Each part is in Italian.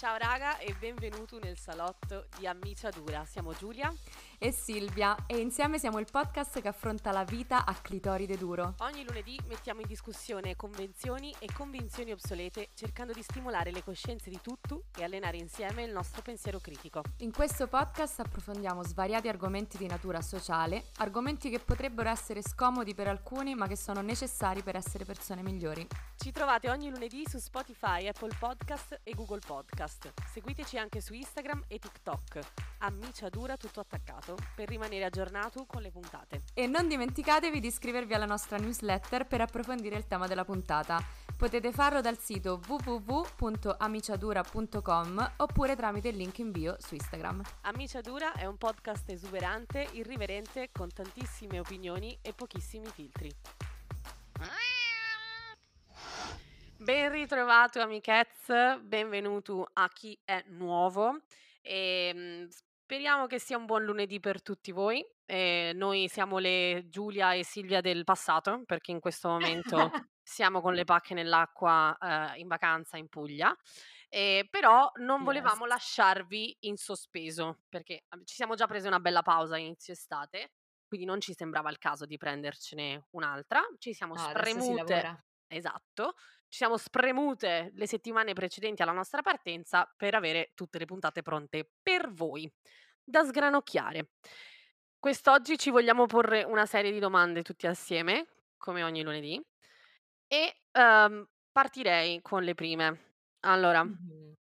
Ciao raga e benvenuto nel salotto di Ammiciadura. Siamo Giulia e Silvia e insieme siamo il podcast che affronta la vita a clitoride duro. Ogni lunedì mettiamo in discussione convenzioni e convinzioni obsolete cercando di stimolare le coscienze di tutto e allenare insieme il nostro pensiero critico. In questo podcast approfondiamo svariati argomenti di natura sociale, argomenti che potrebbero essere scomodi per alcuni ma che sono necessari per essere persone migliori. Ci trovate ogni lunedì su Spotify, Apple Podcast e Google Podcast. Seguiteci anche su Instagram e TikTok. Ammiciadura tutto attaccato per rimanere aggiornato con le puntate. E non dimenticatevi di iscrivervi alla nostra newsletter per approfondire il tema della puntata. Potete farlo dal sito www.amiciadura.com oppure tramite il link in bio su Instagram. Amiciadura è un podcast esuberante, irriverente, con tantissime opinioni e pochissimi filtri. Ben ritrovato amichezze, benvenuto a chi è nuovo e ehm, speriamo che sia un buon lunedì per tutti voi. Eh, noi siamo le Giulia e Silvia del passato perché in questo momento siamo con le pacche nell'acqua eh, in vacanza in Puglia. Eh, però non yes. volevamo lasciarvi in sospeso perché ci siamo già prese una bella pausa inizio estate, quindi non ci sembrava il caso di prendercene un'altra. Ci siamo no, spremute. Esatto. Ci siamo spremute le settimane precedenti alla nostra partenza per avere tutte le puntate pronte per voi, da sgranocchiare. Quest'oggi ci vogliamo porre una serie di domande tutti assieme, come ogni lunedì, e um, partirei con le prime. Allora, mm-hmm.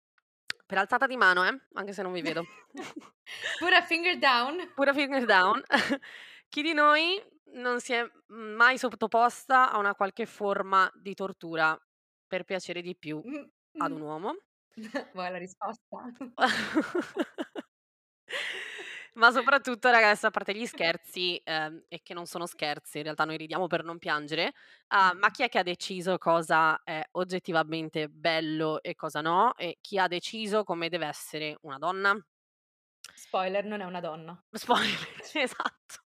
per alzata di mano, eh? anche se non vi vedo. Pura finger down. Pura finger down. Chi di noi non si è mai sottoposta a una qualche forma di tortura per piacere di più ad un uomo. Vuoi la risposta? Ma soprattutto, ragazzi, a parte gli scherzi, ehm, e che non sono scherzi, in realtà noi ridiamo per non piangere, uh, ma chi è che ha deciso cosa è oggettivamente bello e cosa no? E chi ha deciso come deve essere una donna? Spoiler, non è una donna. Spoiler, esatto.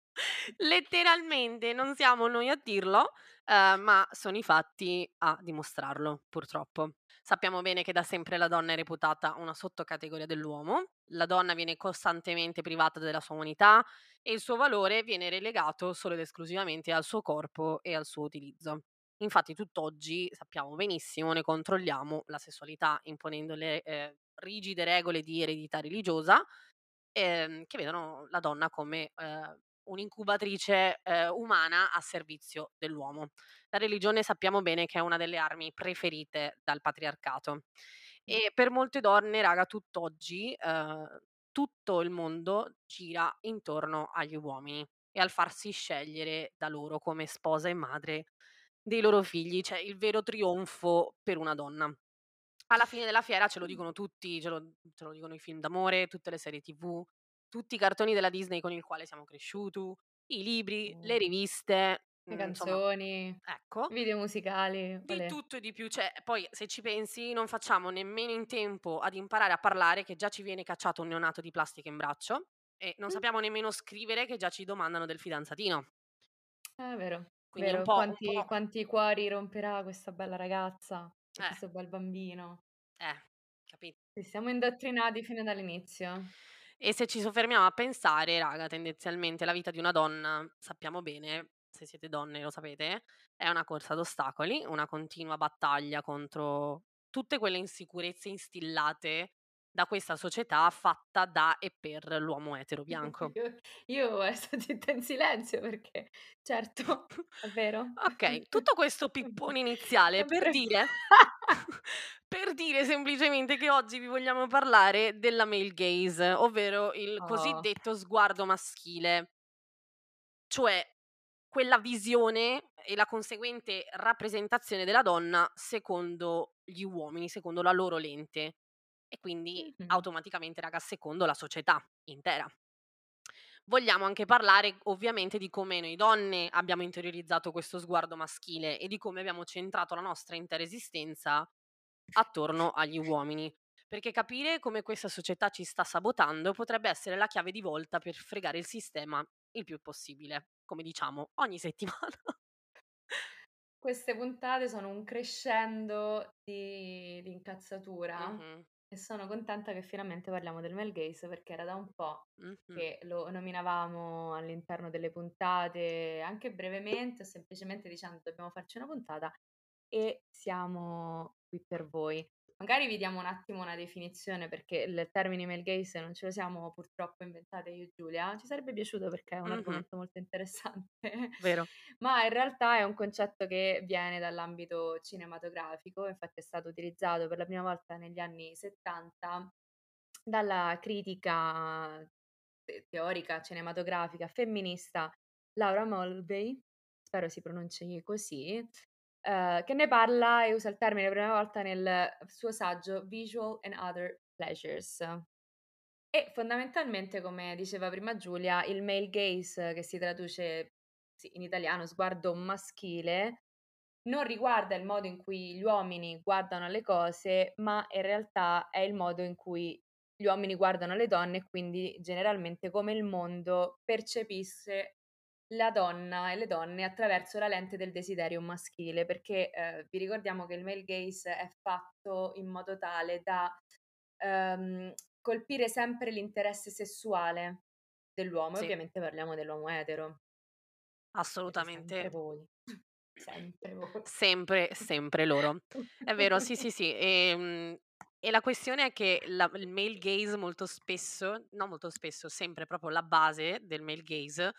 Letteralmente non siamo noi a dirlo, eh, ma sono i fatti a dimostrarlo, purtroppo. Sappiamo bene che da sempre la donna è reputata una sottocategoria dell'uomo, la donna viene costantemente privata della sua umanità e il suo valore viene relegato solo ed esclusivamente al suo corpo e al suo utilizzo. Infatti tutt'oggi sappiamo benissimo, ne controlliamo la sessualità imponendo le eh, rigide regole di eredità religiosa ehm, che vedono la donna come eh, un'incubatrice eh, umana a servizio dell'uomo. La religione sappiamo bene che è una delle armi preferite dal patriarcato. E per molte donne, raga, tutt'oggi eh, tutto il mondo gira intorno agli uomini e al farsi scegliere da loro come sposa e madre dei loro figli, cioè il vero trionfo per una donna. Alla fine della fiera ce lo dicono tutti, ce lo, ce lo dicono i film d'amore, tutte le serie tv, tutti i cartoni della Disney con il quale siamo cresciuti, i libri, mm. le riviste, le mhmm, canzoni, insomma, ecco, video musicali, di tutto e di più. Cioè, poi se ci pensi, non facciamo nemmeno in tempo ad imparare a parlare, che già ci viene cacciato un neonato di plastica in braccio, e non mm. sappiamo nemmeno scrivere, che già ci domandano del fidanzatino. È vero. Quindi vero. Un po', quanti, un po'... quanti cuori romperà questa bella ragazza, eh. questo bel bambino. Eh, capito. Ci siamo indottrinati fino dall'inizio. E se ci soffermiamo a pensare, raga, tendenzialmente la vita di una donna, sappiamo bene, se siete donne lo sapete, è una corsa ad ostacoli, una continua battaglia contro tutte quelle insicurezze instillate da questa società fatta da e per l'uomo etero bianco. Io, io sto zitta in silenzio perché, certo, è vero. ok, tutto questo pippone iniziale per dire per dire semplicemente che oggi vi vogliamo parlare della male gaze, ovvero il oh. cosiddetto sguardo maschile, cioè quella visione e la conseguente rappresentazione della donna secondo gli uomini, secondo la loro lente e quindi mm-hmm. automaticamente, raga, secondo la società intera. Vogliamo anche parlare ovviamente di come noi donne abbiamo interiorizzato questo sguardo maschile e di come abbiamo centrato la nostra intera esistenza attorno agli uomini. Perché capire come questa società ci sta sabotando potrebbe essere la chiave di volta per fregare il sistema il più possibile, come diciamo ogni settimana. Queste puntate sono un crescendo di, di incazzatura. Mm-hmm. E sono contenta che finalmente parliamo del male gaze perché era da un po' Mh-mh. che lo nominavamo all'interno delle puntate, anche brevemente o semplicemente dicendo dobbiamo farci una puntata e siamo qui per voi. Magari vi diamo un attimo una definizione perché il termine male gaze non ce lo siamo purtroppo inventate io e Giulia, ci sarebbe piaciuto perché è un Mh-mh. argomento molto interessante, Vero. ma in realtà è un concetto che viene dall'ambito cinematografico, infatti è stato utilizzato per la prima volta negli anni '70 dalla critica te teorica cinematografica femminista Laura Mulvey, spero si pronunci così, ehm, che ne parla e usa il termine la prima volta nel suo saggio Visual and Other Pleasures. E fondamentalmente, come diceva prima Giulia, il male gaze, che si traduce in italiano sguardo maschile, non riguarda il modo in cui gli uomini guardano le cose, ma in realtà è il modo in cui gli uomini guardano le donne e quindi generalmente come il mondo percepisce la donna e le donne attraverso la lente del desiderio maschile, perché, ehm, vi ricordiamo che il male gaze è fatto in modo tale da, ehm, colpire sempre l'interesse sessuale dell'uomo e Sì. ovviamente parliamo dell'uomo etero. Siete sempre Assolutamente. voi, sempre voi. Sempre, sempre loro. È vero, sì, sì, sì. Ehm, e la questione è che la il male gaze molto spesso no molto spesso, sempre proprio la base del male gaze,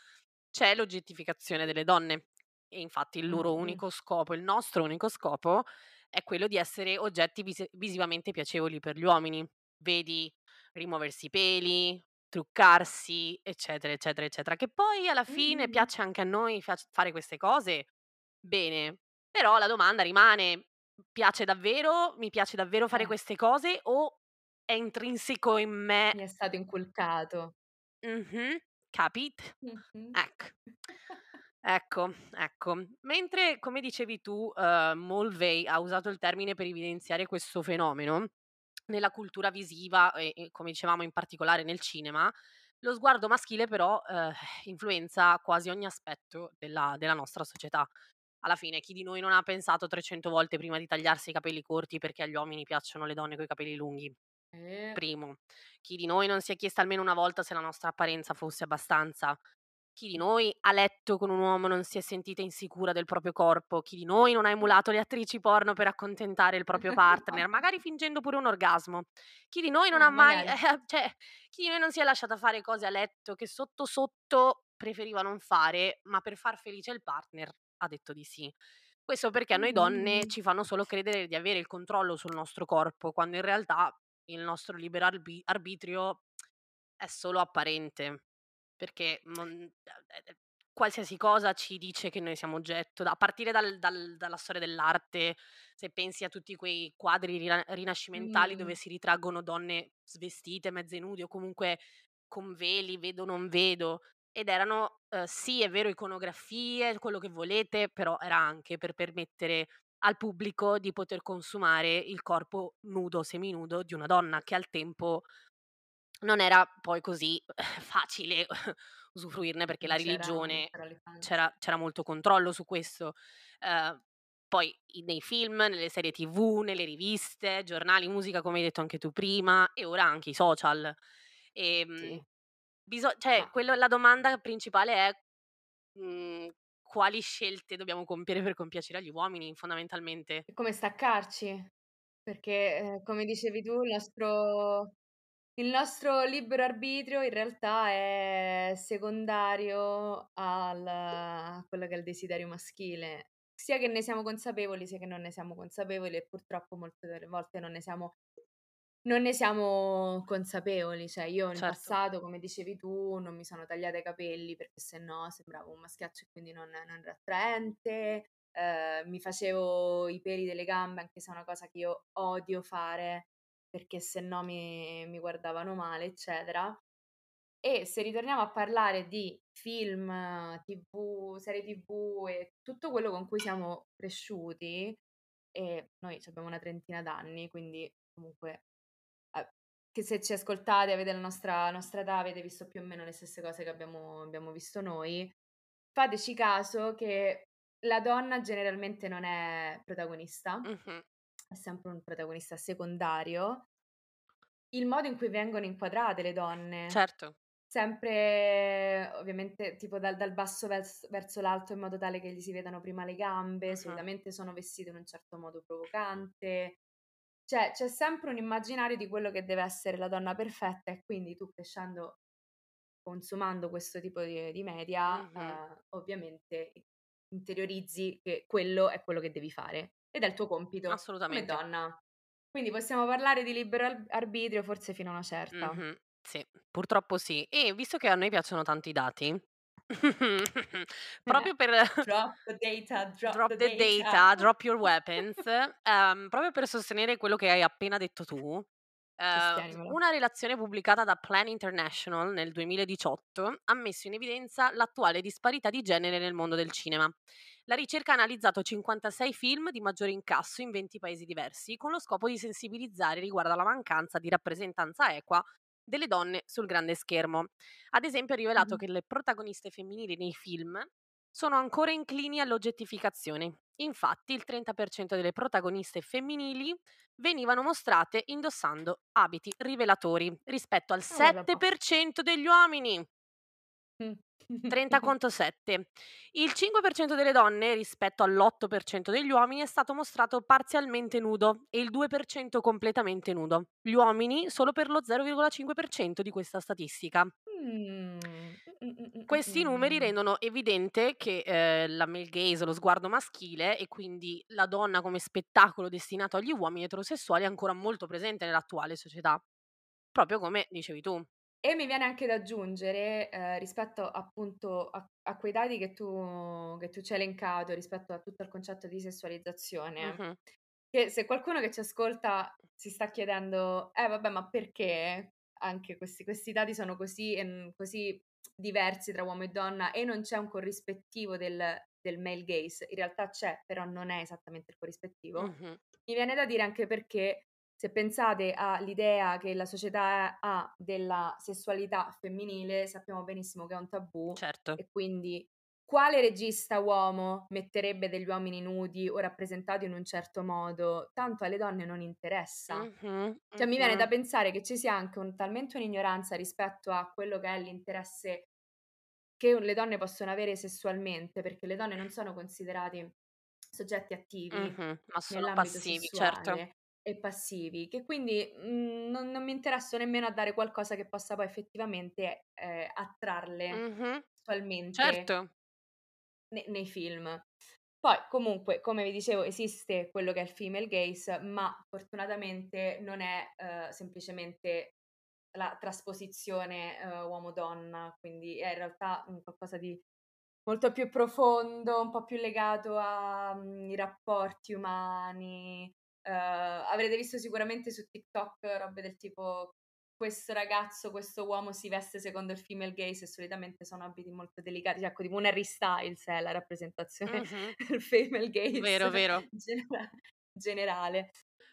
c'è l'oggettificazione delle donne. E infatti il loro Mh-mh. unico scopo, il nostro unico scopo, è quello di essere oggetti vise visivamente piacevoli per gli uomini. Vedi rimuoversi i peli, truccarsi, eccetera, eccetera, eccetera. Che poi alla fine Mh-mh. piaccia anche a noi fac fare queste cose, bene. Però la domanda rimane: piace davvero? Mi piace davvero fare Eh. queste cose o è intrinseco in me Mi è stato inculcato. Mh-mh, capit? Mh-mh. Ec Ecco, ecco. Mentre, come dicevi tu, uhm, Mulvey ha usato il termine per evidenziare questo fenomeno, nella cultura visiva e e come dicevamo in particolare nel cinema, lo sguardo maschile però, uhm, influenza quasi ogni aspetto della della nostra società. Alla fine chi di noi non ha pensato 300 volte prima di tagliarsi i capelli corti perché agli uomini piacciono le donne coi capelli lunghi? Eh. Primo. Chi di noi non si è chiesta almeno una volta se la nostra apparenza fosse abbastanza? Chi di noi a letto con un uomo non si è sentita insicura del proprio corpo? Chi di noi non ha emulato le attrici porno per accontentare il proprio partner, magari fingendo pure un orgasmo? Chi di noi non ha Eh, mai magari. cioè, chi di noi non si è lasciata fare cose a letto che sotto, sotto preferiva non fare, ma per far felice il partner ha detto di sì. Questo perché a noi donne ci fanno solo credere di avere il controllo sul nostro corpo, quando in realtà il nostro libero arbi arbitrio è solo apparente, perché mon e e qualsiasi cosa ci dice che noi siamo oggetto, a partire dal dal dalla storia dell'arte, se pensi a tutti quei quadri rina rinascimentali Mh. dove si ritraggono donne svestite, mezze nudi o comunque con veli, vedo non vedo, ed erano, uhm, sì è vero iconografie, quello che volete, però era anche per permettere al pubblico di poter consumare il corpo nudo, seminudo di una donna che al tempo non era poi così facile usufruirne perché la c'era religione c'era c'era molto controllo su questo. Uhm, poi nei film, nelle serie TV, nelle riviste, giornali, musica, come hai detto anche tu prima, e ora anche i social. Ehm, Sì. biso cioè Ma quello la domanda principale è, mhmm, quali scelte dobbiamo compiere per compiacere agli uomini fondamentalmente? È come staccarci, perché, ehm, come dicevi tu il nostro il nostro libero arbitrio in realtà è secondario al a quello che è il desiderio maschile, sia che ne siamo consapevoli, sia che non ne siamo consapevoli e purtroppo molte delle volte non ne siamo non ne siamo consapevoli. Cioè io in Certo. passato, come dicevi tu, non mi sono tagliata i capelli perché se no sembravo un maschiaccio e quindi non non ero attraente, ehm, mi facevo i peli delle gambe, anche se è una cosa che io odio fare, perché se no mi mi guardavano male, eccetera. E se ritorniamo a parlare di film, TV, serie TV e tutto quello con cui siamo cresciuti, e noi c'abbiamo una trentina d'anni, quindi comunque che se ci ascoltate, avete la nostra nostra età, avete visto più o meno le stesse cose che abbiamo abbiamo visto noi, fateci caso che la donna generalmente non è protagonista, Mh-mh. è sempre un protagonista secondario il modo in cui vengono inquadrate le donne. Certo. Sempre ovviamente tipo dal dal basso vers verso l'alto in modo tale che gli si vedano prima le gambe, Mh-mh. solitamente sono vestite in un certo modo provocante. Cioè, c'è sempre un immaginario di quello che deve essere la donna perfetta e quindi tu crescendo consumando questo tipo di di media, Mh-mh. uhm, ovviamente interiorizzi che quello è quello che devi fare ed è il tuo compito come donna. Quindi possiamo parlare di libero arbitrio forse fino a una certa. Mh-mh. Sì, purtroppo sì. E visto che a noi piacciono tanto i dati, proprio per Drop the data, drop drop the the data. data, drop your weapons, ehm, proprio per sostenere quello che hai appena detto tu, Sostienimelo. una relazione pubblicata da Plan International nel 2018 ha messo in evidenza l'attuale disparità di genere nel mondo del cinema. La ricerca ha analizzato 56 film di maggiore incasso in 20 paesi diversi, con lo scopo di sensibilizzare riguardo alla mancanza di rappresentanza equa delle donne sul grande schermo. Ad esempio, ha rivelato Mh-mh. che le protagoniste femminili nei film sono ancora inclini all'oggettificazione. Infatti, il 30% delle protagoniste femminili venivano mostrate indossando abiti rivelatori rispetto al Ah, guarda un po'. 7% degli uomini. 30 contro 7. Il 5% delle donne rispetto all'8% degli uomini è stato mostrato parzialmente nudo e il 2% completamente nudo. Gli uomini solo per lo 0,5% di questa statistica. Mh. Mh, mh, mh, mh, Questi numeri rendono evidente che, ehm, la male gaze, lo sguardo maschile e quindi la donna come spettacolo destinato agli uomini eterosessuali è ancora molto presente nell'attuale società, proprio come dicevi tu. E mi viene anche da aggiungere, ehm, rispetto appunto a a quei dati che tu che tu ci hai elencato, rispetto a tutto il concetto di sessualizzazione, Mh-mh. che se qualcuno che ci ascolta si sta chiedendo: "Eh vabbè, ma perché anche questi questi dati sono così ehm, così diversi tra uomo e donna e non c'è un corrispettivo del del male gaze?" In realtà c'è, però non è esattamente il corrispettivo. Mh-mh. Mi viene da dire anche perché se pensate all'idea che la società ha della sessualità femminile, sappiamo benissimo che è un tabù Certo. e quindi quale regista uomo metterebbe degli uomini nudi o rappresentati in un certo modo? Tanto alle donne non interessa. Mh-mh, Cioè mi viene da pensare che ci sia anche un talmente un'ignoranza rispetto a quello che è l'interesse che le donne possono avere sessualmente, perché le donne non sono considerati soggetti attivi Mh-mh, ma sono nell'ambito passivi, certo. E passivi, che quindi, mhmm, non non mi interesso nemmeno a dare qualcosa che possa poi effettivamente, ehm, attrarle Mh-mh, sessualmente certo. ne nei film. Poi comunque, come vi dicevo, esiste quello che è il female gaze, ma fortunatamente non è, uhm, semplicemente la trasposizione, uhm, uomo-donna, quindi è in realtà qualcosa di molto più profondo, un po' più legato a, mhmm, i rapporti umani. Uhm, avrete visto sicuramente su TikTok robe del tipo: questo ragazzo, questo uomo si veste secondo il female gaze e solitamente sono abiti molto delicati, cioè tipo un Harry Styles è la rappresentazione Mh-mh. del female Vero, gaze vero. genera generale.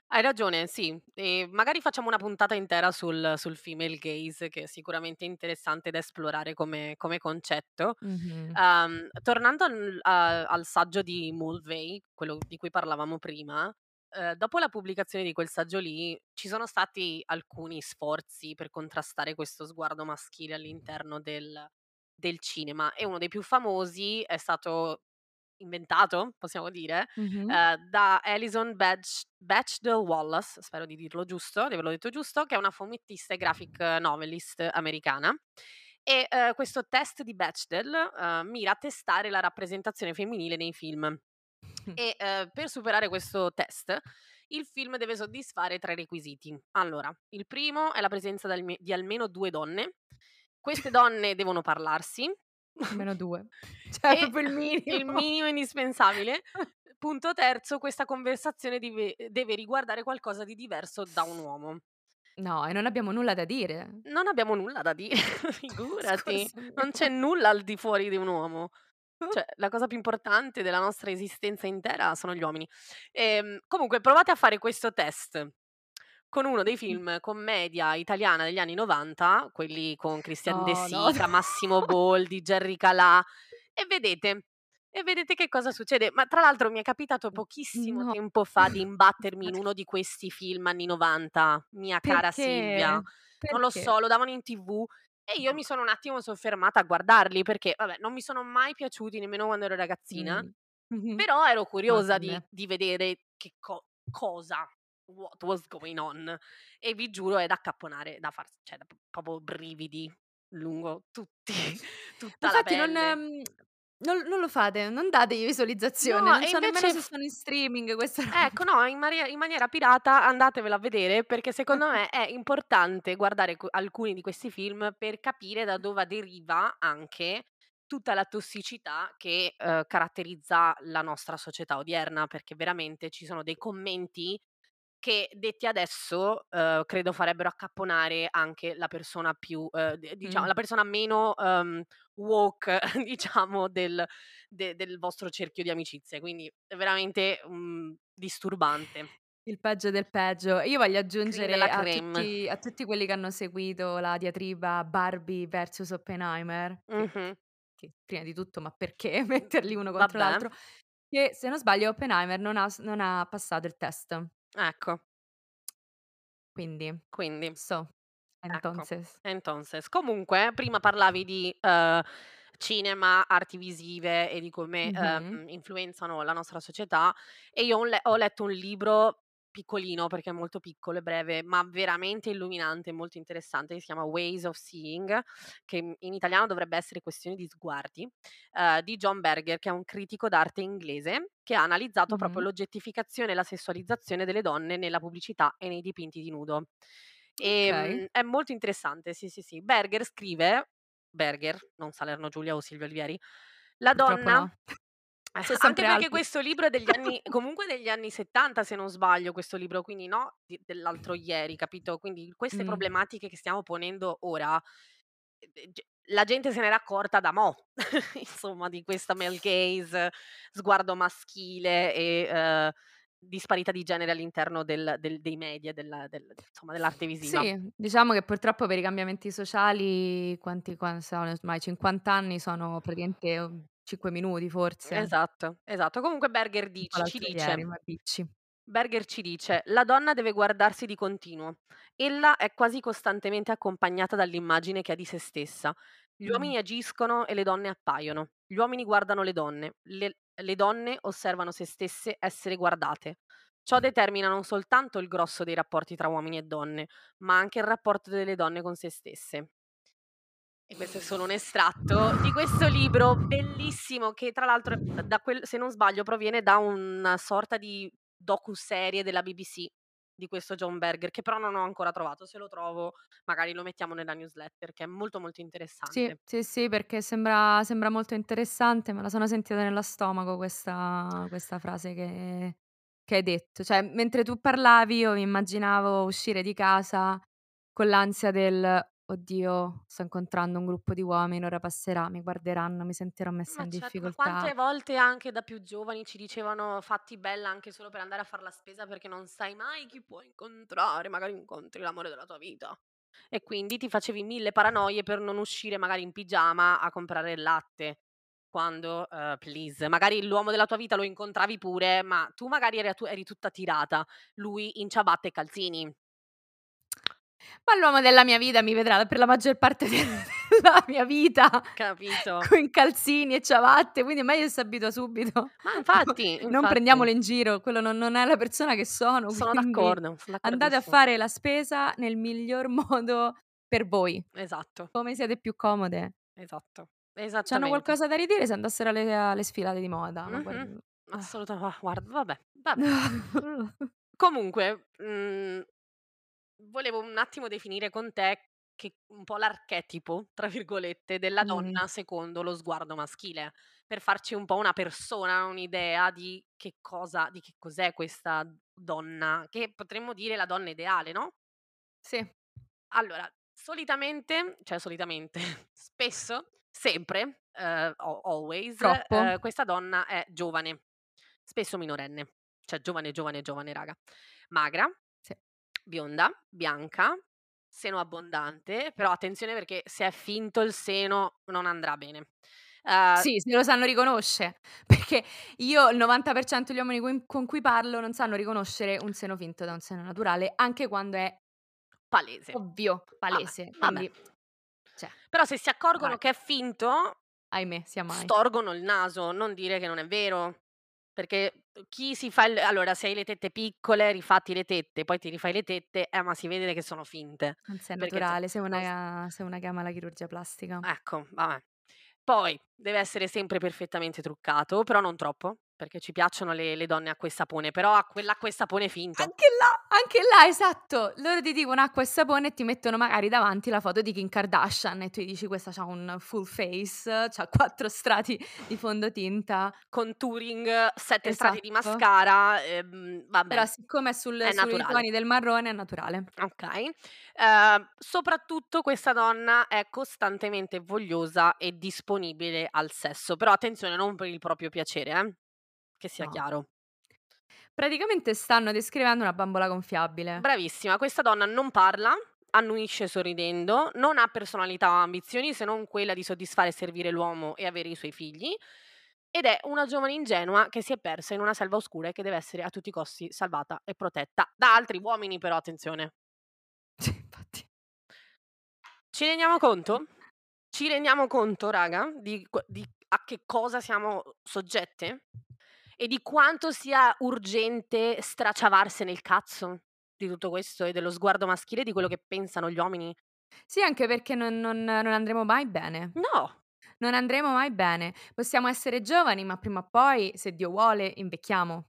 Hai ragione, sì. Ehm, magari facciamo una puntata intera sul sul female gaze, che è sicuramente interessante da esplorare come come concetto. Mh-mh. Uhm, tornando al a al saggio di Mulvey, quello di cui parlavamo prima, uhm, dopo la pubblicazione di quel saggio lì, ci sono stati alcuni sforzi per contrastare questo sguardo maschile all'interno del del cinema e uno dei più famosi è stato inventato, possiamo dire, Mh-mh. ehm, da Alison Bechdel Wallace, spero di dirlo giusto, di averlo detto giusto, che è una fumettista e graphic novelist americana. E, ehm, questo test di Bechdel, uhm, mira a testare la rappresentazione femminile nei film. E, ehm, per superare questo test, il film deve soddisfare 3 requisiti. Allora, il primo è la presenza di almeno 2 donne. Queste donne devono parlarsi. Almeno 2. Cioè proprio il minimo. il minimo indispensabile. Punto terzo, questa conversazione dive deve riguardare qualcosa di diverso da un uomo. No, e non abbiamo nulla da dire. Non abbiamo nulla da dire, figurati, Scusami. non c'è nulla al di fuori di un uomo. Cioè, la cosa più importante della nostra esistenza intera sono gli uomini. Ehm, comunque provate a fare questo test con uno dei film commedia italiana degli anni '90, quelli con Christian De No, no, Sica. Massimo Boldi, Gerry Calà e vedete E vedete che cosa succede. Ma tra l'altro mi è capitato pochissimo no. tempo fa di imbattermi in uno di questi film anni '90, mia cara Silvia. Perché? Non lo Perché? so, lo davano in TV e io mi sono un attimo soffermata a guardarli perché, vabbè, non mi sono mai piaciuti nemmeno quando ero ragazzina. Mh-mh. però ero curiosa di di vedere che co cosa, what was going on e vi giuro è da accapponare, da far s cioè da proprio brividi lungo tutti tutta la infatti non pelle. mhmm, non non lo fate, non dategli visualizzazione, No, non e so nemmeno invece se f sono in streaming queste Ecco, robe. no, in maria in maniera pirata andatevelo a vedere perché secondo me è importante guardare q alcuni di questi film per capire da dove deriva anche tutta la tossicità che, uhm, caratterizza la nostra società odierna, perché veramente ci sono dei commenti che detti adesso, uhm, credo farebbero accapponare anche la persona più, d diciamo Mh. la persona meno, uhm, woke diciamo del de del vostro cerchio di amicizie, quindi è veramente, mhmm, disturbante. Il peggio del peggio. Io voglio aggiungere a tutti a tutti quelli che hanno seguito la diatriba Barbie versus Oppenheimer, che Mh-mh. che prima di tutto, ma perché metterli uno contro Vabbè. l'altro, che se non sbaglio Oppenheimer non ha non ha passato il test. Ecco. Quindi, Quindi, so, ecco, entonces. entonces. Comunque prima parlavi di, uhm, cinema, arti visive e di come, Mh-mh. uhm, influenzano la nostra società e io ho le ho letto un libro piccolino, perché è molto piccolo e breve, ma veramente illuminante e molto interessante, che si chiama Ways of Seeing, che, in italiano dovrebbe essere Questioni di sguardi, uhm, di John Berger, che è un critico d'arte inglese, che ha analizzato proprio Mh-mh. l'oggettificazione e la sessualizzazione delle donne nella pubblicità e nei dipinti di nudo. Okay. Ehm, è molto interessante, sì, sì, sì. Berger scrive Berger, non Salerno Giulia o Silvia Oliveri, la Purtroppo donna no. So' anche perché altri. questo libro è degli anni comunque degli anni '70 se non sbaglio questo libro, quindi no di dell'altro ieri, capito, quindi queste Mh. problematiche che stiamo ponendo ora, e e g la gente se n'era accorta da mo', insomma, di questa male gaze, sguardo maschile e, uhm, disparità di genere all'interno del del dei media, della del insomma, dell'arte visiva. Sì, diciamo che purtroppo per i cambiamenti sociali quanti quan sono ormai, 50 anni sono praticamente, 5 minuti forse. Esatto, esatto. Comunque Berger Un po' dic ci dice. Berger ci dice: "La donna deve guardarsi di continuo. Ella è quasi costantemente accompagnata dall'immagine che ha di se stessa. Gli uomini agiscono e le donne appaiono. Gli uomini guardano le donne, le le donne osservano se stesse essere guardate. Ciò determina non soltanto il grosso dei rapporti tra uomini e donne, ma anche il rapporto delle donne con se stesse." E questo è solo un estratto di questo libro bellissimo che tra l'altro quel se non sbaglio proviene da una sorta di docuserie della BBC di questo John Berger, che però non ho ancora trovato. Se lo trovo magari lo mettiamo nella newsletter, che è molto, molto Sì, interessante. sì, sì, perché sembra sembra molto interessante, me la sono sentita nella stomaco questa questa frase che che hai detto. Cioè, mentre tu parlavi io mi immaginavo uscire di casa con l'ansia del: "Oddio, sto incontrando un gruppo di uomini, ora passerà, mi guarderanno, mi sentirò messa Ma in certo, ma difficoltà." quante volte anche da più giovani ci dicevano: "Fatti bella anche solo per andare a far la spesa perché non sai mai chi puoi incontrare, magari incontri l'amore della tua vita." E quindi ti facevi 1000 paranoie per non uscire magari in pigiama a comprare il latte, quando, uhm, please, magari l'uomo della tua vita lo incontravi pure, ma tu magari eri tu eri tutta tirata, lui in ciabatte e calzini. Ma l'uomo della mia vita mi vedrà per la maggior parte de della mia vita Capito? co in calzini e ciabatte, quindi meglio si abitua subito. Ma infatti, Non infatti. prendiamolo in giro, quello non non è la persona che sono, Sono d'accordo, son andate a fare la spesa nel miglior modo per voi, Esatto. come siete più comode. Esatto, C'hanno esattamente. qualcosa da ridire se andassero alle alle sfilate di moda, ma Mh-mh. guard Assoluta ma guarda, vabbè, vabbè. Comunque, mhmm, volevo un attimo definire con te che un po' "l'archetipo", tra virgolette, della Mh. donna secondo lo sguardo maschile, per farci un po' una persona, un'idea di che cosa di che cos'è questa donna, che potremmo dire la donna ideale, no? Sì. Allora, solitamente cioè solitamente, spesso, sempre, al always, uhm, questa donna è giovane, spesso minorenne, cioè giovane, giovane, giovane raga. Magra. Bionda, bianca, seno abbondante, però attenzione perché se è finto il seno non andrà bene. Uhm Sì, se lo sanno riconosce, perché io il 90% degli uomini cui con cui parlo non sanno riconoscere un seno finto da un seno naturale, anche quando è Palese. ovvio, Vabbè, palese, vabbè. quindi cioè Però se si accorgono dai. che è finto Ahimè, sia mai. storgono il naso, non dire che non è vero. Perché, uhm, chi si fa il allora se hai le tette piccole, rifatti le tette, poi ti rifai le tette, eh, ma si vede che sono finte, Non sei perché naturale, sei una sei una che ama la chirurgia plastica. Ecco, vabbè. Poi deve essere sempre perfettamente truccato, però non troppo, perché ci piacciono le le donne acqua e sapone, però acqua l'acqua e sapone finto. Anche là anche là, esatto. Loro ti dicono acqua e sapone e ti mettono magari davanti la foto di Kim Kardashian e tu dici: "Questa c'ha un full face, c'ha 4 strati di fondotinta". Contouring, 7 strati di Esatto. mascara, ehm, vabbè, Però siccome è sul è sui toni del marrone è naturale. Okay. Uhm, soprattutto questa donna è costantemente vogliosa e disponibile al sesso, però attenzione non per il proprio piacere, eh, che sia No. chiaro. Praticamente stanno descrivendo una bambola gonfiabile. Bravissima, questa donna non parla, annuisce sorridendo, non ha personalità o ambizioni se non quella di soddisfare e servire l'uomo e avere i suoi figli, ed è una giovane ingenua che si è persa in una selva oscura e che deve essere a tutti i costi salvata e protetta da altri uomini però, attenzione. Sì, infatti. Ci rendiamo conto? Ci rendiamo conto raga di di a che cosa siamo soggette? E di quanto sia urgente straciavarsene il cazzo di tutto questo e dello sguardo maschile, di quello che pensano gli uomini? Sì, anche perché non non non andremo mai bene. No. Non andremo mai bene. Possiamo essere giovani, ma prima o poi, se Dio vuole, invecchiamo.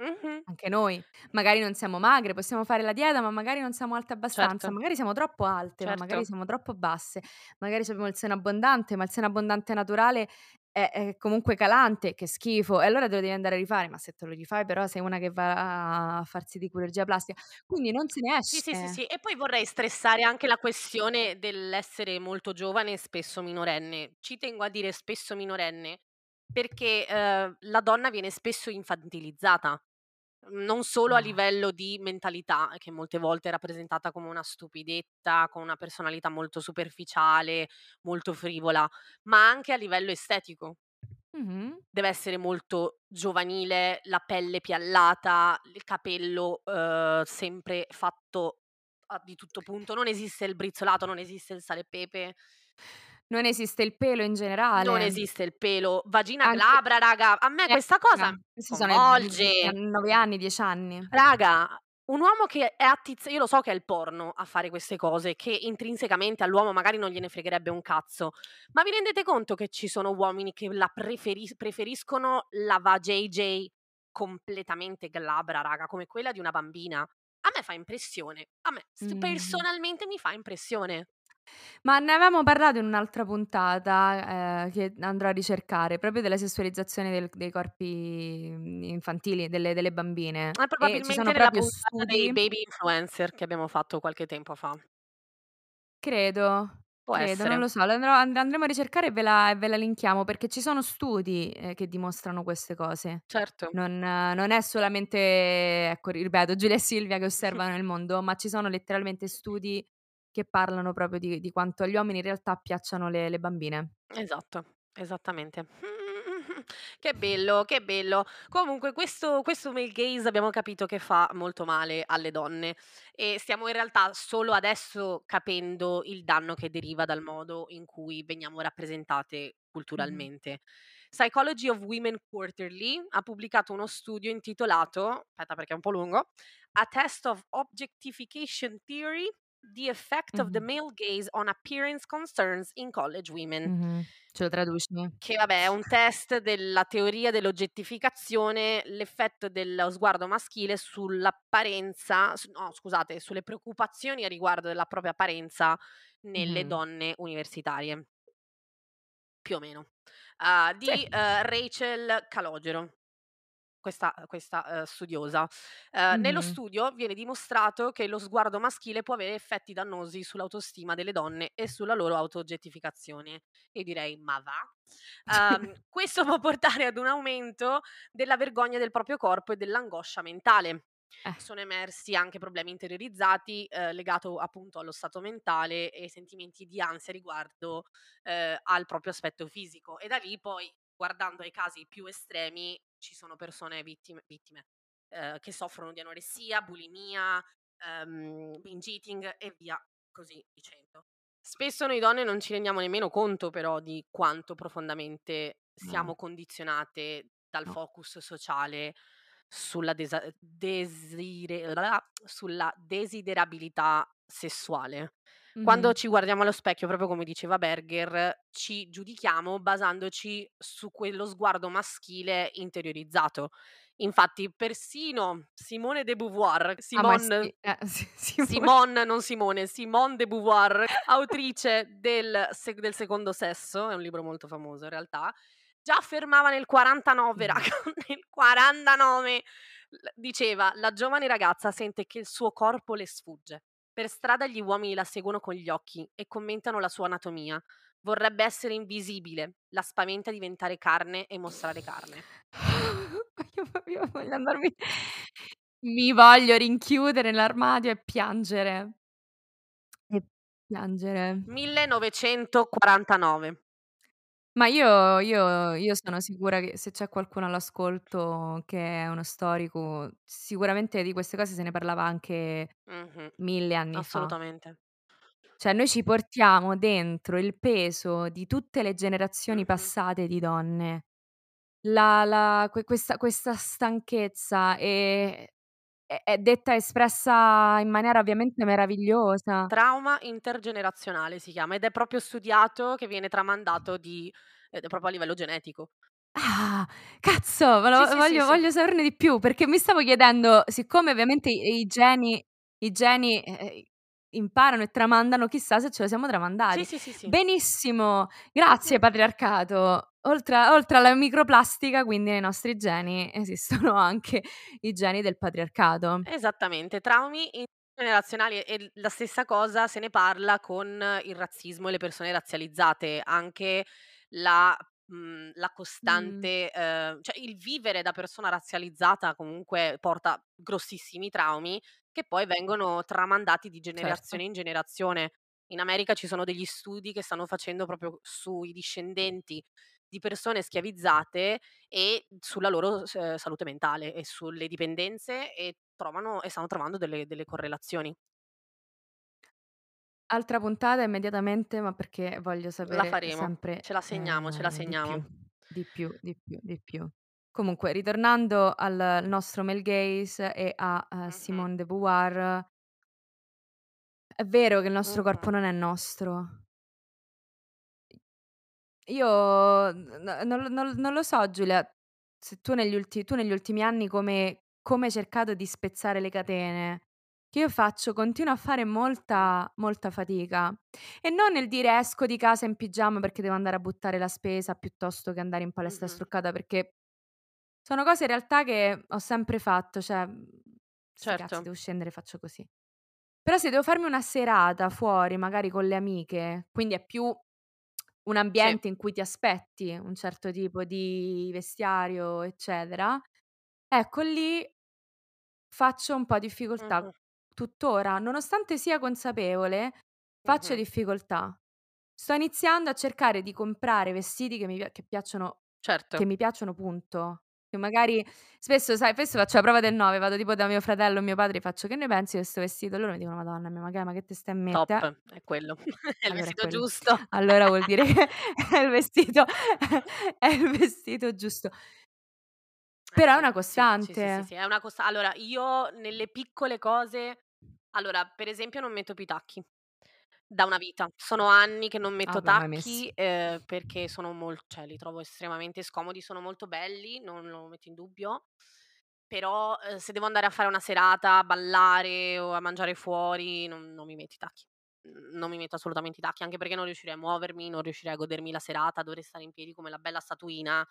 Mh-mh. Anche noi. Magari non siamo magre, possiamo fare la dieta, ma magari non siamo alte abbastanza, Certo. magari siamo troppo alte, ma magari Certo. siamo troppo basse, magari c'abbiamo il seno abbondante, ma il seno abbondante naturale è è comunque calante, che schifo, e allora te lo devi andare a rifare, ma se te lo rifai però sei una che va a farsi di chirurgia plastica, quindi non se ne Sì, sì, sì, esce. sì. E poi vorrei stressare anche la questione dell'essere molto giovane e spesso minorenne. Ci tengo a dire spesso minorenne perché, uhm, la donna viene spesso infantilizzata, non solo a No. livello di mentalità, che molte volte è rappresentata come una stupidetta, con una personalità molto superficiale, molto frivola, ma anche a livello estetico. Mh-mh. Deve essere molto giovanile, la pelle piallata, il capello, uhm, sempre fatto a di tutto punto, non esiste il brizzolato, non esiste il sale e pepe. Non esiste il pelo in Non generale. esiste il pelo, vagina Anche glabra raga, a me eh, questa cosa i sconvolge. 9 anni, 10 anni. Raga, un uomo che è attizz io lo so che è il porno a fare queste cose, che intrinsecamente all'uomo magari non gliene fregherebbe un cazzo, ma vi rendete conto che ci sono uomini che la preferis preferiscono la vajayjay completamente glabra raga, come quella di una bambina? A me fa impressione, a me Mh-mh. personalmente mi fa impressione. Ma ne avevamo parlato in un'altra puntata, ehm, che andrò a ricercare, proprio della sessualizzazione del dei corpi, mhmm, infantili, delle delle bambine Eh, e ci sono probabilmente nella proprio puntata dei studi baby influencer che abbiamo fatto qualche tempo fa. Credo, Può credo, non essere. lo so, lo andrò and andremo a ricercare e ve la e ve la linkiamo, perché ci sono studi, ehm, che dimostrano queste cose. Certo. Non non è solamente, ecco, ripeto, Giulia e Silvia che osservano il mondo, ma ci sono letteralmente studi che parlano proprio di di quanto agli uomini in realtà piacciano le le bambine. Esatto, esattamente. Che bello, che bello. Comunque questo questo male gaze abbiamo capito che fa molto male alle donne e stiamo in realtà solo adesso capendo il danno che deriva dal modo in cui veniamo rappresentate culturalmente. Psychology of Women Quarterly ha pubblicato uno studio intitolato, aspetta perché è un po' lungo, "A test of objectification theory: the effect of the male gaze on appearance concerns in college women". Mh-mh. Ce lo traduci? Che vabbè è un test della teoria dell'oggettificazione, l'effetto dello sguardo maschile sull'apparenza no scusate, sulle preoccupazioni a riguardo della propria apparenza nelle Mh-mh. donne universitarie. Più o meno. Uhm, Sì. di, uhm, Rachel Calogero, questa questa, uhm, studiosa. Uhm, nello Mh-mh. studio viene dimostrato che lo sguardo maschile può avere effetti dannosi sull'autostima delle donne e sulla loro auto-oggettificazione. Io direi: "Ma va?" Uhm, questo può portare ad un aumento della vergogna del proprio corpo e dell'angoscia mentale. Eh. sono emersi anche problemi interiorizzati, ehm, legato appunto allo stato mentale e sentimenti di ansia riguardo, ehm, al proprio aspetto fisico. E da lì poi, guardando ai casi più estremi, ci sono persone vittime vittime, ehm, che soffrono di anoressia, bulimia, ehm, binge eating e via così dicendo. Spesso noi donne non ci rendiamo nemmeno conto però di quanto profondamente No. siamo condizionate dal No. focus sociale sulla desa desire sulla desiderabilità sessuale. Quando ci guardiamo allo specchio, proprio come diceva Berger, ci giudichiamo basandoci su quello sguardo maschile interiorizzato. Infatti persino Simone de Beauvoir Ah, Simone sì, eh, sì, Simone. Simone, non Simone, Simone de Beauvoir, autrice del se del Secondo sesso, è un libro molto famoso in realtà, già affermava nel 49 Mh. raga, nel 49 l diceva: "La giovane ragazza sente che il suo corpo le sfugge. Per strada gli uomini la seguono con gli occhi e commentano la sua anatomia. Vorrebbe essere invisibile, la spaventa diventare carne e mostrare carne." Io proprio voglio andarmi mi voglio rinchiudere nell'armadio e piangere. E piangere. 1949. Ma io io io sono sicura che se c'è qualcuno all'ascolto che è uno storico, sicuramente di queste cose se ne parlava anche Mh-mh. 1000 anni fa. Assolutamente. Cioè noi ci portiamo dentro il peso di tutte le generazioni Mh-mh. passate di donne. La la que questa questa stanchezza, ehm, è è detta espressa in maniera ovviamente meravigliosa. Trauma intergenerazionale si chiama ed è proprio studiato che viene tramandato di è proprio a livello genetico. Ah, cazzo, lo sì, sì, voglio sì. voglio saperne di più, perché mi stavo chiedendo, siccome ovviamente i i geni i geni, eh, imparano e tramandano, chissà se ce lo siamo Sì, tramandati. sì, sì, sì. Benissimo, grazie patriarcato. Oltre oltre alla microplastica, quindi nei nostri geni esistono anche i geni del patriarcato. Esattamente, traumi intergenerazionali e la stessa cosa se ne parla con il razzismo e le persone razzializzate. Anche la mhmm, la costante ehm, cioè il vivere da persona razzializzata comunque porta grossissimi traumi che poi vengono tramandati di Certo. generazione in generazione. In America ci sono degli studi che stanno facendo proprio sui discendenti di persone schiavizzate e sulla loro s salute mentale e sulle dipendenze e trovano e stanno trovando delle delle correlazioni. Altra puntata immediatamente, ma perché voglio La sapere faremo, sempre, ce la segniamo, ce la ehm, di più, segniamo. di più, di più, di più. Comunque ritornando al nostro male gaze e a, Mh-mh. Simone de Beauvoir è vero che il nostro corpo non è nostro. Io n non non non lo so Giulia, se tu negli ulti tu negli ultimi anni come come hai cercato di spezzare le catene, che io faccio continuo a fare molta, molta fatica. E non nel dire: "Esco di casa in pigiama perché devo andare a buttare la spesa piuttosto che andare in palestra Mh-mh. struccata", perché sono cose in realtà che ho sempre fatto, cioè, mhmm, "Sti cazzi, Certo. devo scendere, faccio così". Però se devo farmi una serata fuori, magari con le amiche, quindi è più un Sì. ambiente in cui ti aspetti un certo tipo di vestiario, eccetera, ecco lì faccio un po' difficoltà. Mh-mh. Tuttora, nonostante sia consapevole, faccio Mh-mh. difficoltà. Sto iniziando a cercare di comprare vestiti che mi che piacciono che Certo. mi piacciono punto. Che magari spesso sai, spesso faccio la prova del 9, vado tipo da mio fratello o mio padre, gli faccio: "Che ne pensi di 'sto vestito?" Loro mi dicono: "Madonna mia, ma che ma che te stai a Top, mette?" è quello. È il Allora è vestito quello. giusto. Allora vuol dire che è il vestito è il vestito giusto. Eh Però è una sì, sì, sì, sì, costante. sì, è una costa allora io nelle piccole cose allora per esempio non metto più i tacchi, da una vita. Sono anni che non Ah, metto mai messi? tacchi, ehm, perché sono mol cioè li trovo estremamente scomodi, sono molto belli, non lo metto in dubbio, però, uhm, se devo andare a fare una serata, a ballare o a mangiare fuori non non mi metto i tacchi. Mhmm, non mi metto assolutamente i tacchi, anche perché non riuscirei a muovermi, non riuscirei a godermi la serata, dovrei stare in piedi come la bella statuina,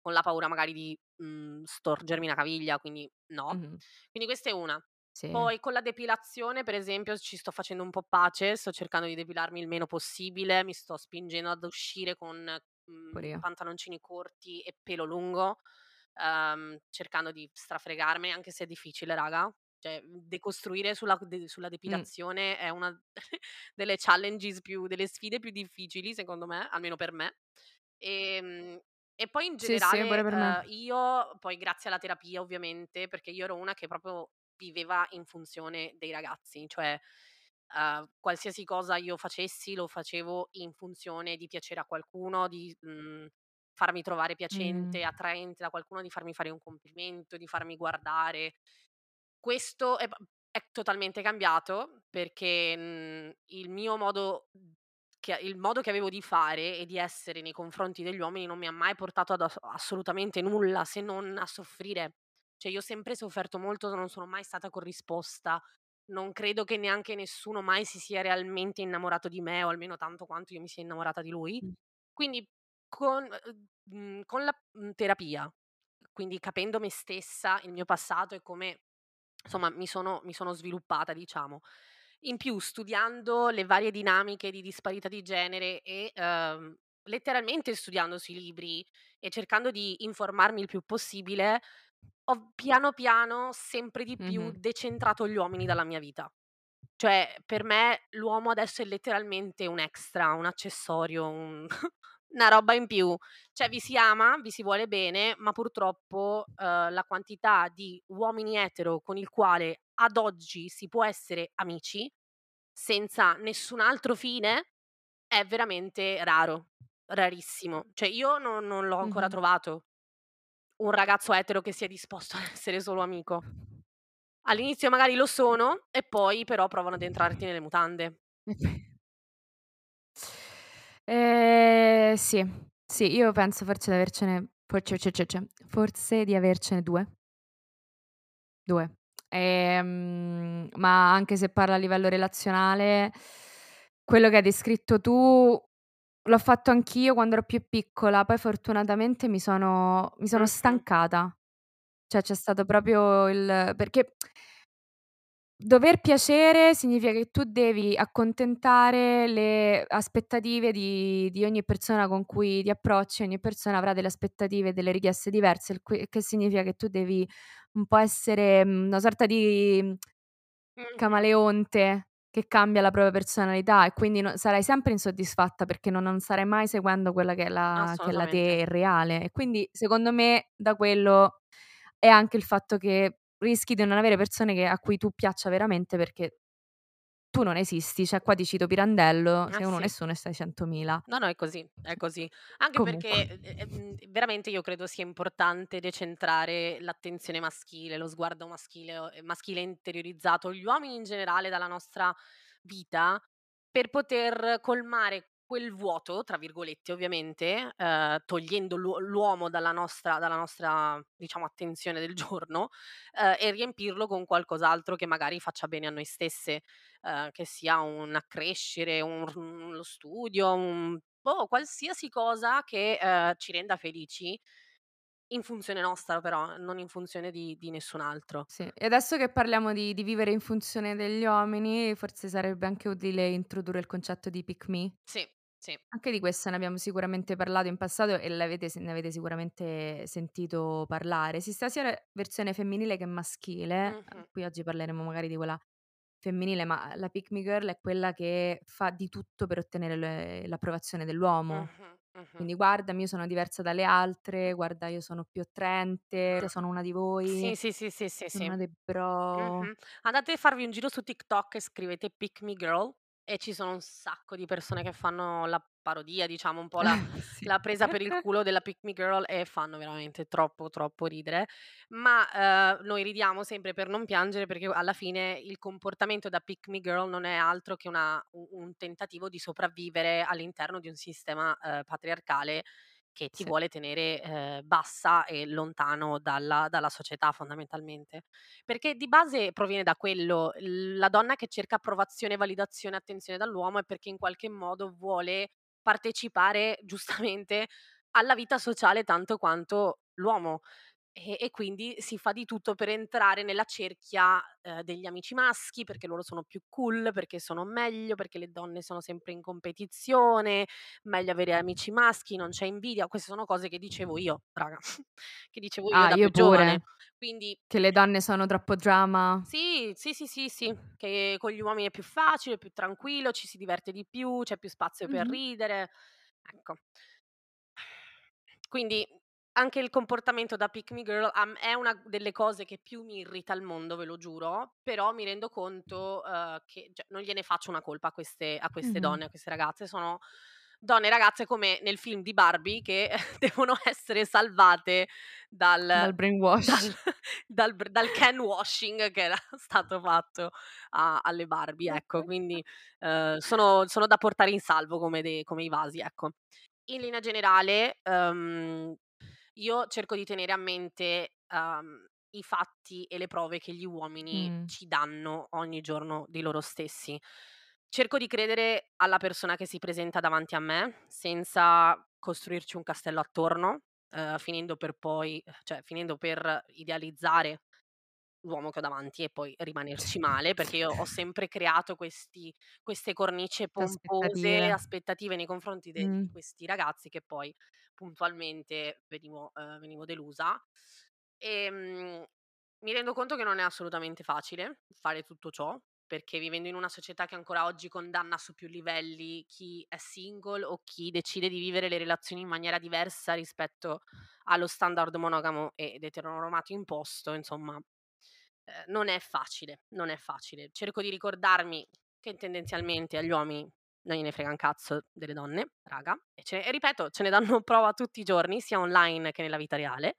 con la paura magari di, mhmm, storgermi una caviglia, quindi no. Mh-mh. Quindi questa è una. Sì. Poi con la depilazione per esempio ci sto facendo un po' pace, sto cercando di depilarmi il meno possibile, mi sto spingendo ad uscire con, Pure mhmm, pantaloncini corti e pelo lungo, uhm, cercando di strafregarmene, anche se è difficile raga. Cioè, mhmm, decostruire sulla de sulla Mh. depilazione è una delle challenges più delle sfide più difficili secondo me, almeno per me. Ehm, e poi in Sì, sì, generale, per me. uhm, io poi grazie alla terapia ovviamente, perché io ero una che proprio viveva in funzione dei ragazzi, cioè, uhm, qualsiasi cosa io facessi lo facevo in funzione di piacere a qualcuno, di, mhmm, farmi trovare Mh. piacente, attraente da qualcuno, di farmi fare un complimento, di farmi guardare. Questo è p è totalmente cambiato perché, mhmm, il mio modo mhmm, che il modo che avevo di fare e di essere nei confronti degli uomini non mi ha mai portato ad ass assolutamente nulla se non a soffrire. Cioè io ho sempre sofferto molto, non sono mai stata corrisposta, non credo che neanche nessuno mai si sia realmente innamorato di me, o almeno tanto quanto io mi sia innamorata di lui. Quindi con mhmm, con la, mhmm, terapia, quindi capendo me stessa, il mio passato e come insomma mi sono mi sono sviluppata diciamo. In più studiando le varie dinamiche di disparità di genere e, uhm, letteralmente studiando sui libri e cercando di informarmi il più possibile, ho piano piano sempre di più Mh-mh. decentrato gli uomini dalla mia vita. Cioè per me l'uomo adesso è letteralmente un extra, un accessorio, un una roba in più. Cioè vi si ama, vi si vuole bene, ma purtroppo, uhm, la quantità di uomini etero con il quale ad oggi si può essere amici, senza nessun altro fine, è veramente raro, rarissimo. Cioè io non non l'ho ancora Mh-mh. trovato, un ragazzo etero che sia disposto a essere solo amico. All'inizio magari lo sono e poi però provano ad entrarti nelle mutande. Ehm, sì, sì, io penso forse di avercene force ce ce ce forse di avercene 2. 2. Ehm, ma anche se parlo a livello relazionale, quello che hai descritto tu l'ho fatto anch'io quando ero più piccola, poi fortunatamente mi sono mi sono Mh-mh. stancata. Cioè c'è stato proprio il perché dover piacere significa che tu devi accontentare le aspettative di di ogni persona con cui ti approcci, ogni persona avrà delle aspettative e delle richieste diverse, il qui che significa che tu devi un po' essere, mhmm, una sorta di, mhmm, camaleonte che cambia la propria personalità e quindi no sarai sempre insoddisfatta perché no non starai mai seguendo quella che è la che è la te reale. E quindi secondo me da quello è anche il fatto che rischi di non avere persone che a cui tu piaccia veramente perché tu non esisti. Cioè qua ti cito Pirandello: Ah "Sei uno sì. nessuno e sei 100.000". No, no, è così, è così. Anche perché, Comunque. e e mhmm, veramente io credo sia importante decentrare l'attenzione maschile, lo sguardo maschile o ehm, maschile interiorizzato, gli uomini in generale dalla nostra vita, per poter colmare quel "vuoto", tra virgolette ovviamente, uhm, togliendo l'uo l'uomo dalla nostra dalla nostra, diciamo, attenzione del giorno, uhm, e riempirlo con qualcos'altro che magari faccia bene a noi stesse, uhm, che sia un accrescere, un un lo studio, un boh, qualsiasi cosa che, uhm, ci renda felici, in funzione nostra però, non in funzione di di nessun altro. Sì, e adesso che parliamo di di vivere in funzione degli uomini, forse sarebbe anche utile introdurre il concetto di pick me. Sì, sì. Anche di questo ne abbiamo sicuramente parlato in passato e ne avete sicuramente sentito parlare. Esiste sia la versione femminile che maschile, Mh-mh. qui oggi parleremo magari di quella femminile, ma la pick me girl è quella che fa di tutto per ottenere le l'approvazione dell'uomo. Mh-mh, mh-mh. Quindi: "Guardami, io sono diversa dalle altre, guarda io sono più attraente, Mh. sono una di voi, Sì, sì, sì, sì, sì, sono sì. dei bro" Mh-mh. Andate a farvi un giro su TikTok e scrivete "pick me girl" e ci sono un sacco di persone che fanno la parodia, diciamo un po' la Sì. la presa per il culo della pick me girl e fanno veramente troppo, troppo ridere. Ma, uhm, noi ridiamo sempre per non piangere perché alla fine il comportamento da pick me girl non è altro che una un tentativo di sopravvivere all'interno di un sistema, uhm, patriarcale che ti Sì. vuole tenere, ehm, bassa e lontano dalla dalla società fondamentalmente. Perché di base proviene da quello, la donna che cerca approvazione, validazione, attenzione dall'uomo è perché in qualche modo vuole partecipare giustamente alla vita sociale tanto quanto l'uomo. E e quindi si fa di tutto per entrare nella cerchia, ehm, degli amici maschi, perché loro sono più cool, perché sono meglio, perché le donne sono sempre in competizione, meglio avere amici maschi, non c'è invidia. Queste sono cose che dicevo io, raga, che dicevo io Ah, da più io giovane. Quindi Che le donne sono troppo drama. sì, sì, sì, sì, sì, che con gli uomini è più facile, più tranquillo, ci si diverte di più, c'è più spazio per Mh-mh. ridere. Ecco. Quindi anche il comportamento da pick me girl a m è una delle cose che più mi irrita al mondo, ve lo giuro, però mi rendo conto, uhm, che cioè non gliene faccio una colpa a queste a queste Mh-mh. donne, a queste ragazze. Sono donne e ragazze come nel film di Barbie che devono essere salvate dal Dal brainwash. dal dal dal can washing che era stato fatto a alle Barbie, ecco. Quindi, uhm, sono sono da portare in salvo come de come i vasi, ecco. In linea generale, uhm, io cerco di tenere a mente, uhm, i fatti e le prove che gli uomini Mh. ci danno ogni giorno di loro stessi. Cerco di credere alla persona che si presenta davanti a me, senza costruirci un castello attorno, uhm, finendo per poi cioè finendo per idealizzare l'uomo che ho davanti e poi rimanerci male, perché io ho sempre creato questi queste cornici Le pompose, aspettative. aspettative nei confronti de Mh. di questi ragazzi che poi puntualmente venivo uhm, venivo delusa. Ehm, mi rendo conto che non è assolutamente facile fare tutto ciò, perché vivendo in una società che ancora oggi condanna su più livelli chi è single o chi decide di vivere le relazioni in maniera diversa rispetto allo standard monogamo ed eteronormato imposto, insomma, ehm, non è facile, non è facile. Cerco di ricordarmi che tendenzialmente agli uomini non gliene frega un cazzo delle donne, raga, e ce e ripeto, ce ne danno prova tutti i giorni, sia online che nella vita reale.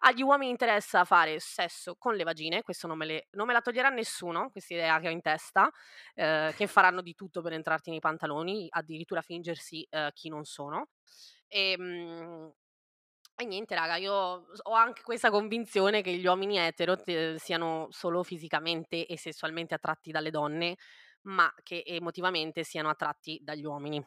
Agli uomini interessa fare sesso con le vagine, questo non me le non me la toglierà nessuno, quest'idea che ho in testa, ehm, che faranno di tutto per entrarti nei pantaloni, addirittura fingersi, uhm, chi non sono. Ehm, e niente raga, io ho anche questa convinzione che gli uomini etero t siano solo fisicamente e sessualmente attratti dalle donne, ma che emotivamente siano attratti dagli uomini.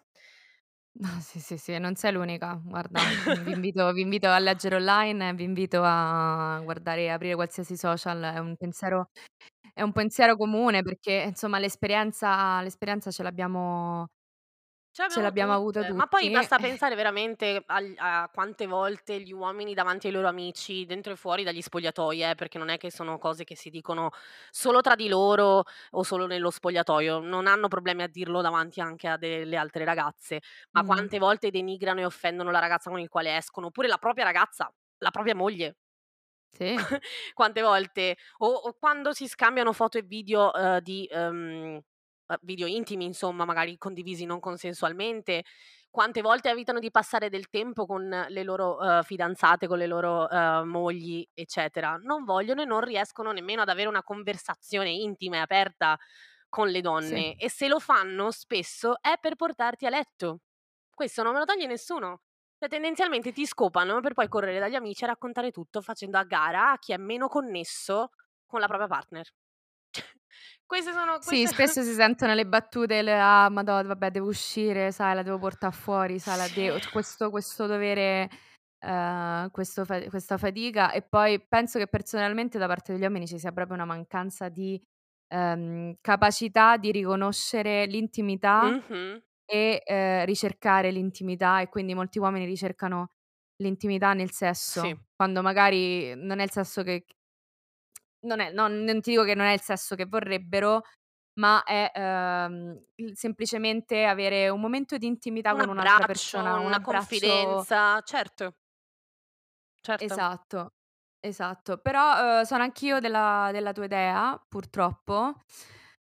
Ah, sì, sì, sì, non sei l'unica. Guarda, vi invito vi invito a leggere online, vi invito a guardare e aprire qualsiasi social. È un pensiero è un pensiero comune perché, insomma, l'esperienza l'esperienza ce l'abbiamo Ce ce l'abbiamo l'abbiamo avuta tutte, ma poi tutti. basta pensare veramente agl a quante volte gli uomini davanti ai loro amici, dentro e fuori dagli spogliatoi eh, perché non è che sono cose che si dicono solo tra di loro o solo nello spogliatoio, non hanno problemi a dirlo davanti anche a delle altre ragazze, ma Mh-mh. quante volte denigrano e offendono la ragazza con il quale escono, oppure la propria ragazza, la propria moglie. Sì. Quante volte o o quando si scambiano foto e video, uhm, di uhm, video intimi insomma, magari condivisi non consensualmente, quante volte evitano di passare del tempo con le loro, uhm, fidanzate, con le loro, uhm, mogli, eccetera. Non vogliono e non riescono nemmeno ad avere una conversazione intima e aperta con le Sì. donne e se lo fanno spesso è per portarti a letto. Questo non me lo toglie nessuno. Cioè tendenzialmente ti scopano per poi correre dagli amici a raccontare tutto facendo a gara a chi è meno connesso con la propria partner. Queste sono Sì, queste spesso si sentono le battute, le: "Ah, madò, vabbè devo uscire, sai, la devo portà fuori, sai, la Sì. devo" questo questo dovere, ehm, questo fa questa fatica e poi penso che personalmente da parte degli uomini ci sia proprio una mancanza di, ehm, capacità di riconoscere l'intimità Mh-mh. e, ehm, ricercare l'intimità e quindi molti uomini ricercano l'intimità nel Sì. sesso, quando magari non è il sesso che non è non non ti dico che non è il sesso che vorrebbero, ma è, ehm, semplicemente avere un momento di intimità Un con un'altra abbraccio, persona, un una abbraccio confidenza, certo. Certo. Esatto, esatto. Però, uhm, sono anch'io della della tua idea, purtroppo.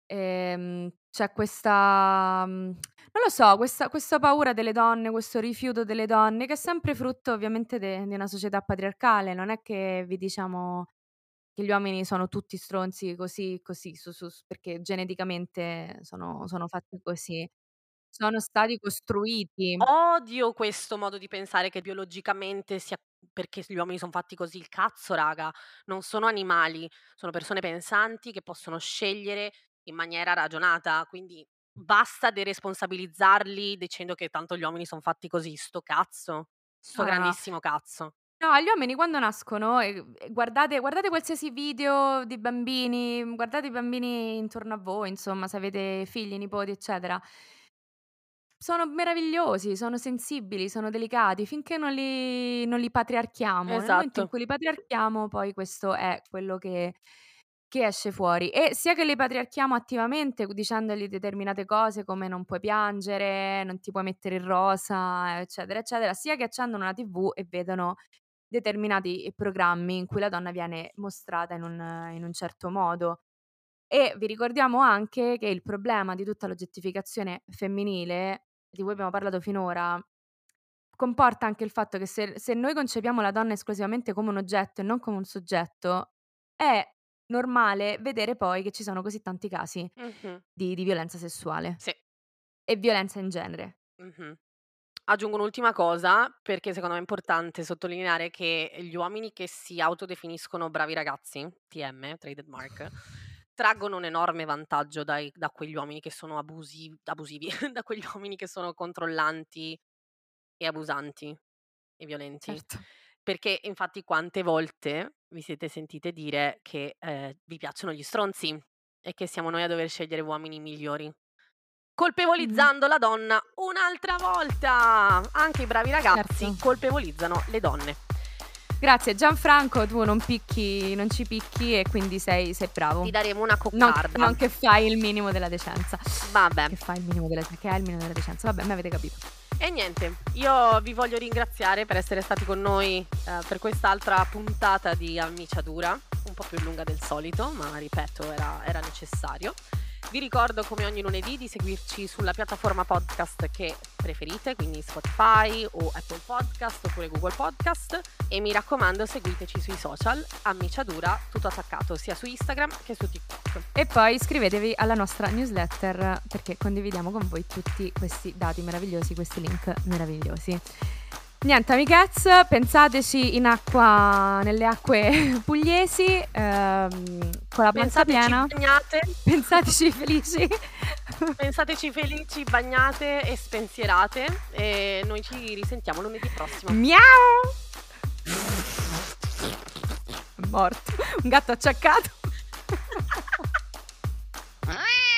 Ehm, c'è questa mhmm, non lo so, questa questa paura delle donne, questo rifiuto delle donne, che è sempre frutto ovviamente di una società patriarcale. Non è che vi diciamo che gli uomini sono tutti stronzi così, così, su su perché geneticamente sono sono fatti così. Sono stati costruiti. Odio questo modo di pensare che biologicamente sia perché gli uomini son fatti così. Il cazzo raga, non sono animali, sono persone pensanti che possono scegliere in maniera ragionata, quindi basta deresponsabilizzarli dicendo che tanto gli uomini son fatti così. Sto cazzo, sto no. grandissimo cazzo. No, gli uomini quando nascono, ehm, guardate guardate qualsiasi video di bambini, guardate i bambini intorno a voi, insomma, se avete figli, nipoti, eccetera. Sono meravigliosi, sono sensibili, sono delicati, finché non li non li patriarchiamo. Nel momento in Esatto. cui li patriarchiamo, poi questo è quello che che esce fuori. E sia che li patriarchiamo attivamente, dicendogli determinate cose come non puoi piangere, non ti puoi mettere il rosa, eccetera, eccetera, sia che accendono la TV e vedono determinati programmi in cui la donna viene mostrata in un in un certo modo. E vi ricordiamo anche che il problema di tutta l'oggettificazione femminile, di cui abbiamo parlato finora, comporta anche il fatto che se se noi concepiamo la donna esclusivamente come un oggetto e non come un soggetto, è normale vedere poi che ci sono così tanti casi Mh-mh. di di violenza sessuale Sì. e violenza in genere. Mh-mh. Aggiungo un'ultima cosa, perché secondo me è importante sottolineare che gli uomini che si autodefiniscono bravi ragazzi, TM, trademark, traggono un enorme vantaggio dai da quegli uomini che sono abusi abusivi, da quegli uomini che sono controllanti e abusanti e violenti. Certo. Perché infatti quante volte vi siete sentite dire che, ehm, vi piacciono gli stronzi e che siamo noi a dover scegliere uomini migliori. Colpevolizzando la donna un'altra volta! Anche i bravi ragazzi Certo. colpevolizzano le donne. Grazie Gianfranco, tu non picchi non ci picchi e quindi sei sei bravo. Ti daremo una Non coccarda. non che fai il minimo della decenza. Vabbè. Che fai il minimo della che hai il minimo della decenza. Vabbè, me avete capito. E niente, io vi voglio ringraziare per essere stati con noi, ehm, per quest'altra puntata di Ammiciadura, un po' più lunga del solito, ma ripeto era era necessario. Vi ricordo come ogni lunedì di seguirci sulla piattaforma podcast che preferite, quindi Spotify o Apple Podcast oppure Google Podcast e mi raccomando seguiteci sui social Ammiciadura tutto attaccato sia su Instagram che su TikTok. E poi iscrivetevi alla nostra newsletter perché condividiamo con voi tutti questi dati meravigliosi, questi link meravigliosi. Niente amichezz, pensateci in acqua nelle acque pugliesi, ehm, con la panza Pensateci piena. bagnate, Pensateci felici. pensateci felici, bagnate e spensierate e noi ci risentiamo lunedì prossimo. Miau! Morto. Un gatto acciaccato.